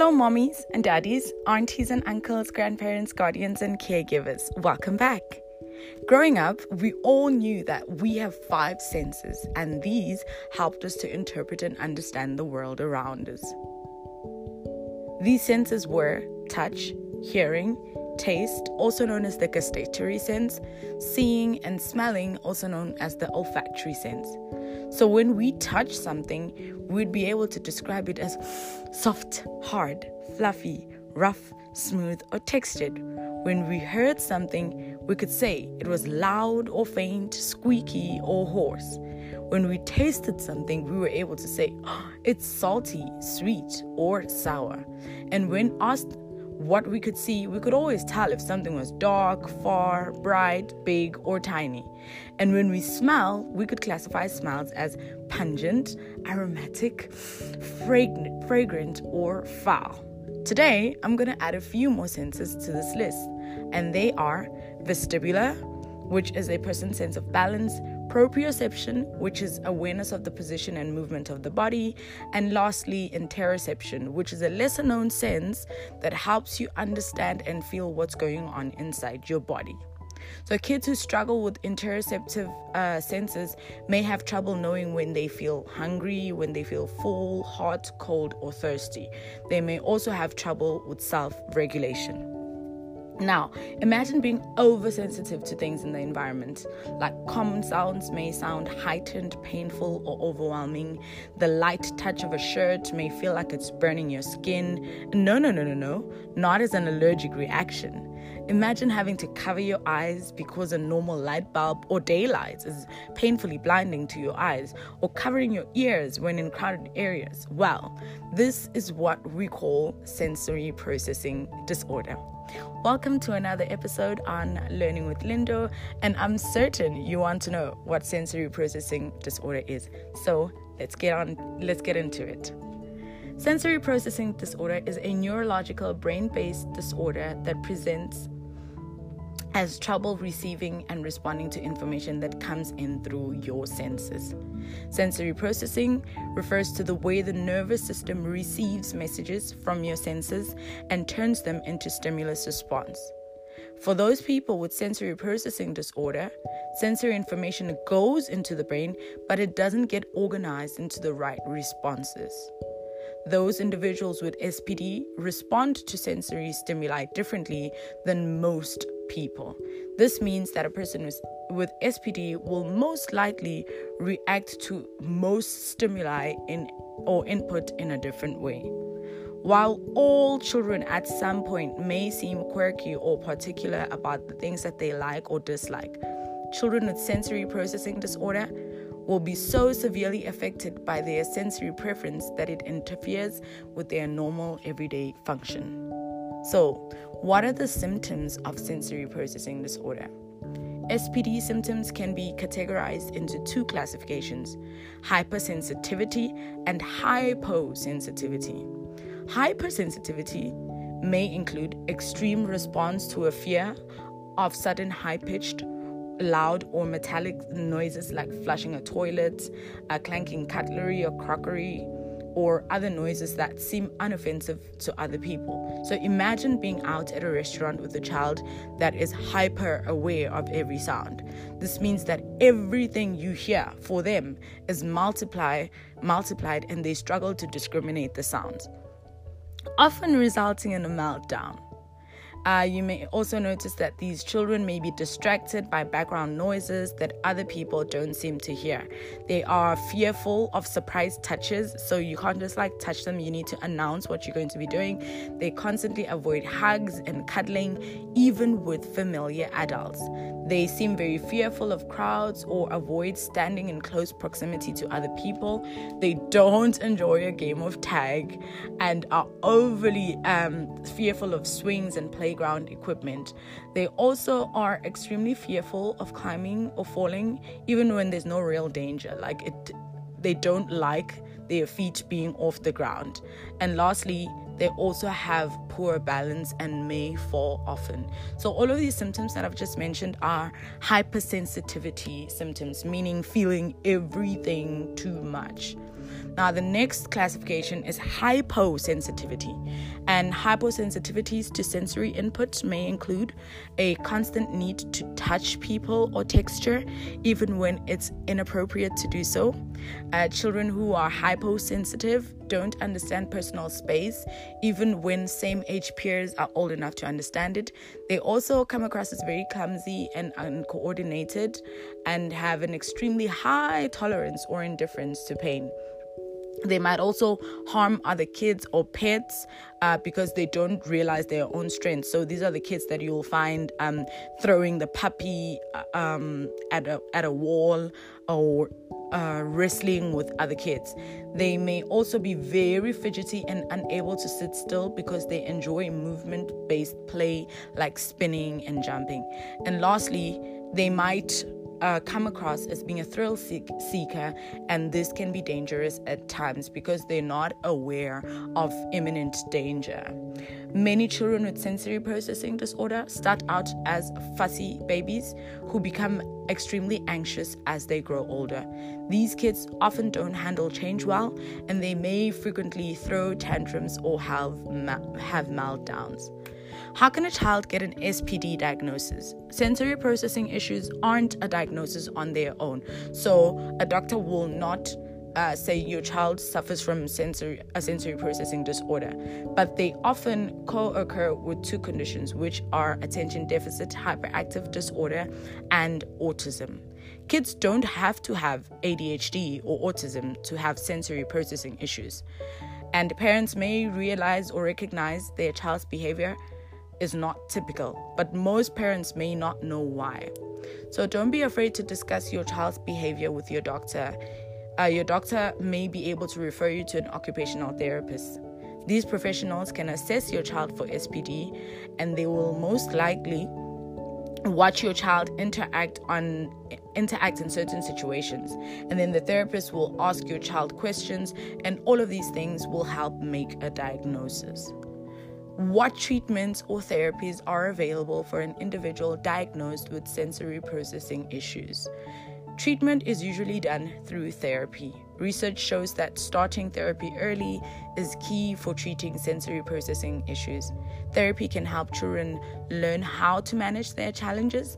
Hello, mommies and daddies, aunties and uncles, grandparents, guardians, and caregivers. Welcome back. Growing up, we all knew that we have five senses, and these helped us to interpret and understand the world around us. These senses were touch, hearing, taste, also known as the gustatory sense, seeing, and smelling, also known as the olfactory sense. So when we touch something, we'd be able to describe it as soft, hard, fluffy, rough, smooth, or textured. When we heard something, we could say it was loud or faint, squeaky or hoarse. When we tasted something, we were able to say oh, it's salty, sweet, or sour. And when asked what we could see, we could always tell if something was dark, far, bright, big, or tiny. And when we smell, we could classify smells as pungent, aromatic, fragrant, fragrant or foul. Today, I'm going to add a few more senses to this list, and they are vestibular, which is a person's sense of balance, proprioception, which is awareness of the position and movement of the body, and lastly, interoception, which is a lesser known sense that helps you understand and feel what's going on inside your body. So, kids who struggle with interoceptive uh, senses may have trouble knowing when they feel hungry, when they feel full, hot, cold, or thirsty. They may also have trouble with self regulation. Now, imagine being oversensitive to things in the environment. Like common sounds may sound heightened, painful, or overwhelming. The light touch of a shirt may feel like it's burning your skin. No, no, no, no, no. Not as an allergic reaction. Imagine having to cover your eyes because a normal light bulb or daylight is painfully blinding to your eyes, or covering your ears when in crowded areas. Well, this is what we call sensory processing disorder. Welcome to another episode on Learning with Lindo, and I'm certain you want to know what sensory processing disorder is. So let's get on, let's get into it. Sensory processing disorder is a neurological brain based disorder that presents as trouble receiving and responding to information that comes in through your senses. Sensory processing refers to the way the nervous system receives messages from your senses and turns them into stimulus response. For those people with sensory processing disorder, sensory information goes into the brain, but it doesn't get organized into the right responses. Those individuals with SPD respond to sensory stimuli differently than most people. This means that a person with, with SPD will most likely react to most stimuli in or input in a different way. While all children at some point may seem quirky or particular about the things that they like or dislike, children with sensory processing disorder will be so severely affected by their sensory preference that it interferes with their normal everyday function. So, what are the symptoms of sensory processing disorder? SPD symptoms can be categorized into two classifications hypersensitivity and hyposensitivity. Hypersensitivity may include extreme response to a fear of sudden high pitched, loud, or metallic noises like flushing a toilet, clanking cutlery or crockery, or other noises that seem unoffensive to other people. So imagine being out at a restaurant with a child that is hyper aware of every sound. This means that everything you hear for them is multiply, multiplied and they struggle to discriminate the sounds, often resulting in a meltdown. Uh, you may also notice that these children may be distracted by background noises that other people don't seem to hear. They are fearful of surprise touches, so you can't just like touch them, you need to announce what you're going to be doing. They constantly avoid hugs and cuddling, even with familiar adults. They seem very fearful of crowds or avoid standing in close proximity to other people. They don't enjoy a game of tag and are overly um, fearful of swings and playground equipment. They also are extremely fearful of climbing or falling, even when there's no real danger. Like it, they don't like their feet being off the ground. And lastly, they also have poor balance and may fall often. So, all of these symptoms that I've just mentioned are hypersensitivity symptoms, meaning feeling everything too much. Now, the next classification is hyposensitivity. And hyposensitivities to sensory input may include a constant need to touch people or texture, even when it's inappropriate to do so. Uh, children who are hyposensitive don't understand personal space, even when same age peers are old enough to understand it. They also come across as very clumsy and uncoordinated and have an extremely high tolerance or indifference to pain. They might also harm other kids or pets uh, because they don't realize their own strength. So these are the kids that you'll find um, throwing the puppy uh, um, at a at a wall or uh, wrestling with other kids. They may also be very fidgety and unable to sit still because they enjoy movement based play like spinning and jumping. And lastly, they might uh, come across as being a thrill seeker, and this can be dangerous at times because they're not aware of imminent danger. Many children with sensory processing disorder start out as fussy babies who become extremely anxious as they grow older. These kids often don't handle change well, and they may frequently throw tantrums or have, have meltdowns. How can a child get an SPD diagnosis? Sensory processing issues aren't a diagnosis on their own. So, a doctor will not uh, say your child suffers from sensory a sensory processing disorder, but they often co-occur with two conditions, which are attention deficit hyperactive disorder and autism. Kids don't have to have ADHD or autism to have sensory processing issues, and parents may realize or recognize their child's behavior is not typical, but most parents may not know why. So don't be afraid to discuss your child's behavior with your doctor. Uh, your doctor may be able to refer you to an occupational therapist. These professionals can assess your child for SPD and they will most likely watch your child interact on interact in certain situations and then the therapist will ask your child questions and all of these things will help make a diagnosis what treatments or therapies are available for an individual diagnosed with sensory processing issues. Treatment is usually done through therapy. Research shows that starting therapy early is key for treating sensory processing issues. Therapy can help children learn how to manage their challenges.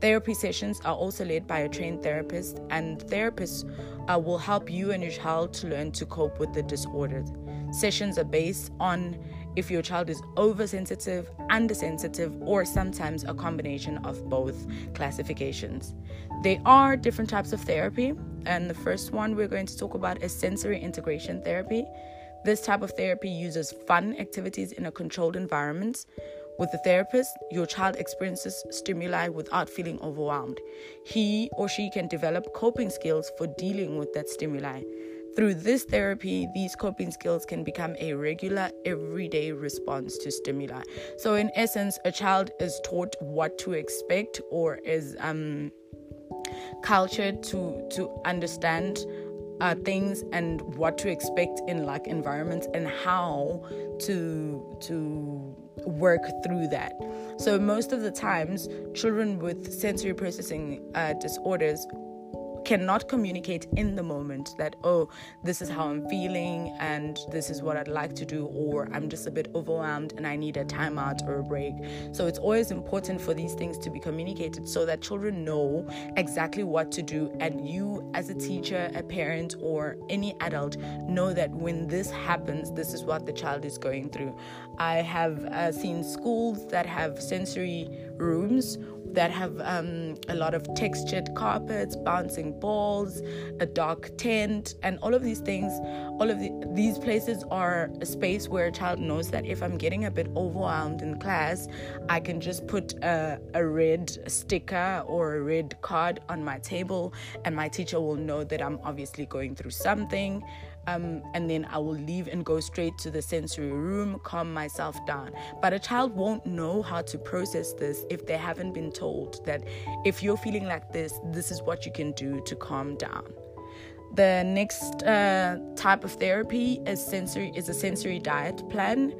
Therapy sessions are also led by a trained therapist, and therapists uh, will help you and your child to learn to cope with the disorders. Sessions are based on if your child is oversensitive, undersensitive, or sometimes a combination of both classifications. There are different types of therapy, and the first one we're going to talk about is sensory integration therapy. This type of therapy uses fun activities in a controlled environment. With the therapist, your child experiences stimuli without feeling overwhelmed. He or she can develop coping skills for dealing with that stimuli. Through this therapy, these coping skills can become a regular, everyday response to stimuli. So, in essence, a child is taught what to expect or is um, cultured to to understand uh, things and what to expect in like environments and how to to work through that. So most of the times, children with sensory processing uh, disorders cannot communicate in the moment that, oh, this is how I'm feeling and this is what I'd like to do, or I'm just a bit overwhelmed and I need a timeout or a break. So it's always important for these things to be communicated so that children know exactly what to do, and you, as a teacher, a parent, or any adult, know that when this happens, this is what the child is going through. I have uh, seen schools that have sensory rooms that have um, a lot of textured carpets, bouncing balls, a dark tent, and all of these things. All of the, these places are a space where a child knows that if I'm getting a bit overwhelmed in class, I can just put a, a red sticker or a red card on my table, and my teacher will know that I'm obviously going through something um, and then I will leave and go straight to the sensory room, calm myself down. But a child won't know how to process this if they haven't been told that if you're feeling like this, this is what you can do to calm down. The next uh, type of therapy is sensory is a sensory diet plan,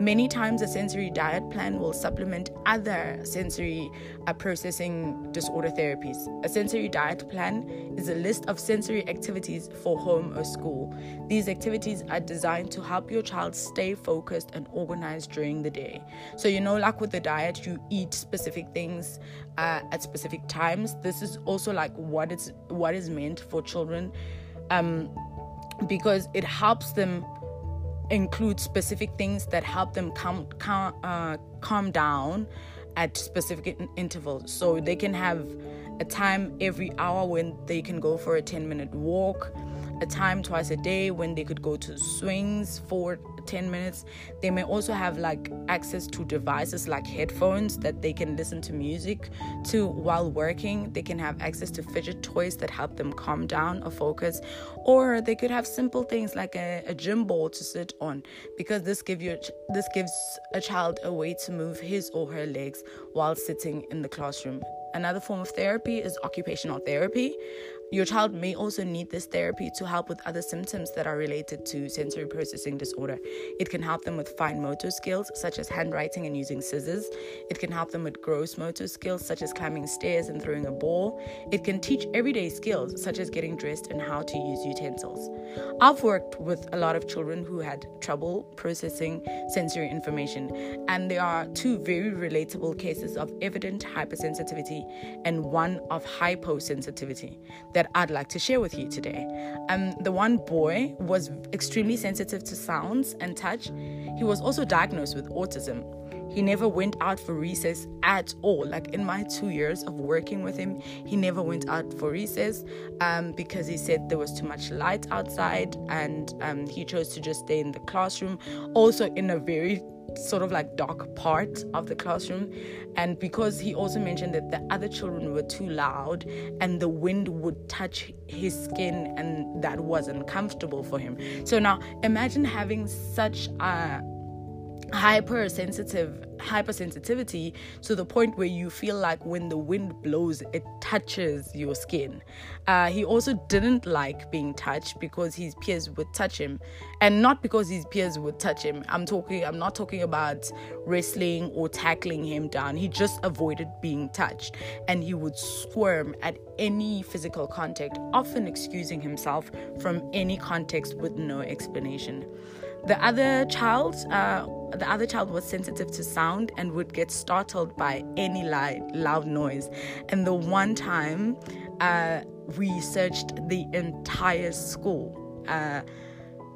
Many times, a sensory diet plan will supplement other sensory uh, processing disorder therapies. A sensory diet plan is a list of sensory activities for home or school. These activities are designed to help your child stay focused and organized during the day. So, you know, like with the diet, you eat specific things uh, at specific times. This is also like what it's what is meant for children, um, because it helps them include specific things that help them calm calm, uh, calm down at specific intervals. So they can have a time every hour when they can go for a 10 minute walk, a time twice a day when they could go to swings for 10 minutes. They may also have like access to devices like headphones that they can listen to music to while working. They can have access to fidget toys that help them calm down or focus. Or they could have simple things like a, a gym ball to sit on because this give you this gives a child a way to move his or her legs while sitting in the classroom. Another form of therapy is occupational therapy. Your child may also need this therapy to help with other symptoms that are related to sensory processing disorder. It can help them with fine motor skills, such as handwriting and using scissors. It can help them with gross motor skills, such as climbing stairs and throwing a ball. It can teach everyday skills, such as getting dressed and how to use utensils. I've worked with a lot of children who had trouble processing sensory information, and there are two very relatable cases of evident hypersensitivity and one of hyposensitivity that I'd like to share with you today. Um, the one boy was extremely sensitive to sounds and touch. He was also diagnosed with autism. He never went out for recess at all. Like in my two years of working with him, he never went out for recess um, because he said there was too much light outside and um, he chose to just stay in the classroom. Also, in a very sort of like dark part of the classroom. And because he also mentioned that the other children were too loud and the wind would touch his skin and that wasn't comfortable for him. So now imagine having such a hypersensitive hypersensitivity to the point where you feel like when the wind blows it touches your skin. Uh, he also didn't like being touched because his peers would touch him. And not because his peers would touch him. I'm talking i'm not talking about wrestling or tackling him down. He just avoided being touched. And he would squirm at any physical contact often excusing himself from any context with no explanation the other child, uh, the other child was sensitive to sound and would get startled by any loud, loud noise. And the one time, uh, we searched the entire school. Uh,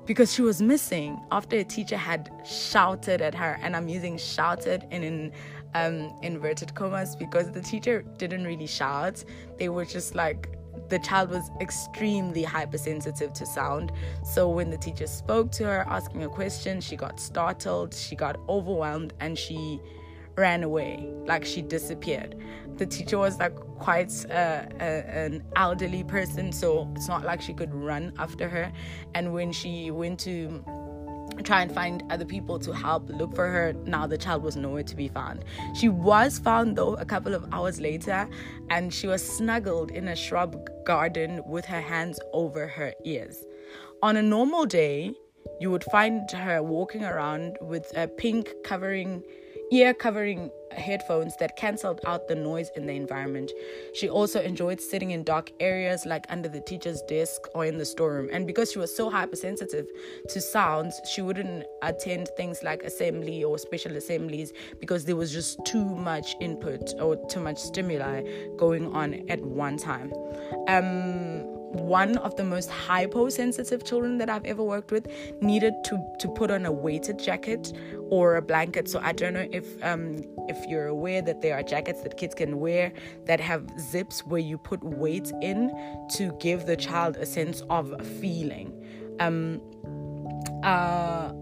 because she was missing after a teacher had shouted at her and i'm using shouted in, um, inverted commas because the teacher didn't really shout they were just like the child was extremely hypersensitive to sound. So when the teacher spoke to her, asking a question, she got startled, she got overwhelmed, and she ran away, like she disappeared. The teacher was like quite uh, a, an elderly person, so it's not like she could run after her. And when she went to try and find other people to help look for her. Now the child was nowhere to be found. She was found though a couple of hours later and she was snuggled in a shrub garden with her hands over her ears. On a normal day, you would find her walking around with a pink covering ear covering headphones that cancelled out the noise in the environment. She also enjoyed sitting in dark areas like under the teacher's desk or in the storeroom. And because she was so hypersensitive to sounds, she wouldn't attend things like assembly or special assemblies because there was just too much input or too much stimuli going on at one time. Um, one of the most hyposensitive children that I've ever worked with needed to to put on a weighted jacket or a blanket. So I don't know if um, if you're aware that there are jackets that kids can wear that have zips where you put weight in to give the child a sense of feeling. Um, uh,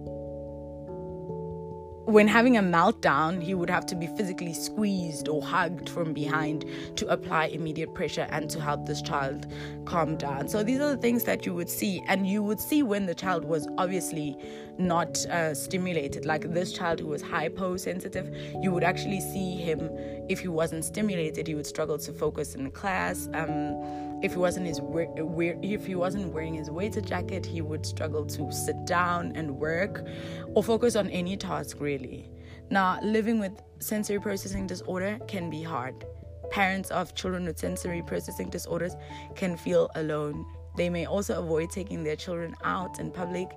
when having a meltdown, he would have to be physically squeezed or hugged from behind to apply immediate pressure and to help this child calm down. So, these are the things that you would see, and you would see when the child was obviously not uh, stimulated. Like this child who was hyposensitive, you would actually see him if he wasn't stimulated, he would struggle to focus in class. Um, if he wasn't his if he wasn't wearing his weighted jacket, he would struggle to sit down and work or focus on any task really. Now, living with sensory processing disorder can be hard. Parents of children with sensory processing disorders can feel alone. They may also avoid taking their children out in public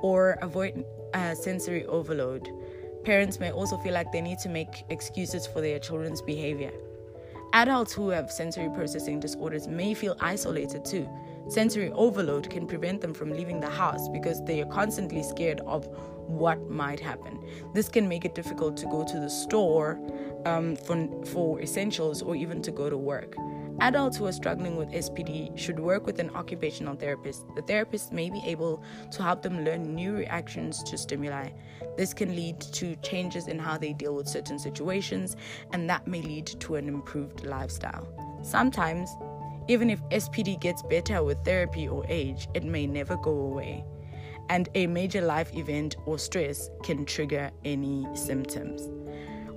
or avoid uh, sensory overload. Parents may also feel like they need to make excuses for their children's behavior. Adults who have sensory processing disorders may feel isolated too. Sensory overload can prevent them from leaving the house because they are constantly scared of what might happen. This can make it difficult to go to the store um, for, for essentials or even to go to work. Adults who are struggling with SPD should work with an occupational therapist. The therapist may be able to help them learn new reactions to stimuli. This can lead to changes in how they deal with certain situations, and that may lead to an improved lifestyle. Sometimes, even if SPD gets better with therapy or age, it may never go away. And a major life event or stress can trigger any symptoms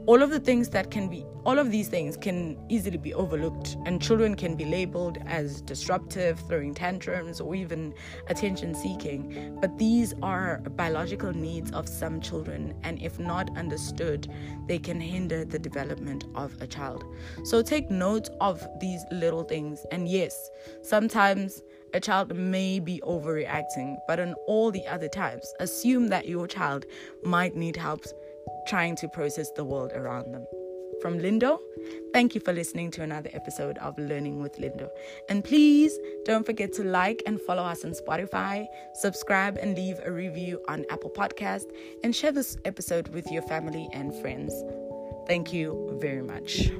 all of the things that can be all of these things can easily be overlooked and children can be labeled as disruptive throwing tantrums or even attention seeking. But these are biological needs of some children and if not understood they can hinder the development of a child. So take note of these little things. And yes sometimes a child may be overreacting, but on all the other times, assume that your child might need help trying to process the world around them. From Lindo, thank you for listening to another episode of Learning with Lindo. And please don't forget to like and follow us on Spotify, subscribe and leave a review on Apple Podcast, and share this episode with your family and friends. Thank you very much.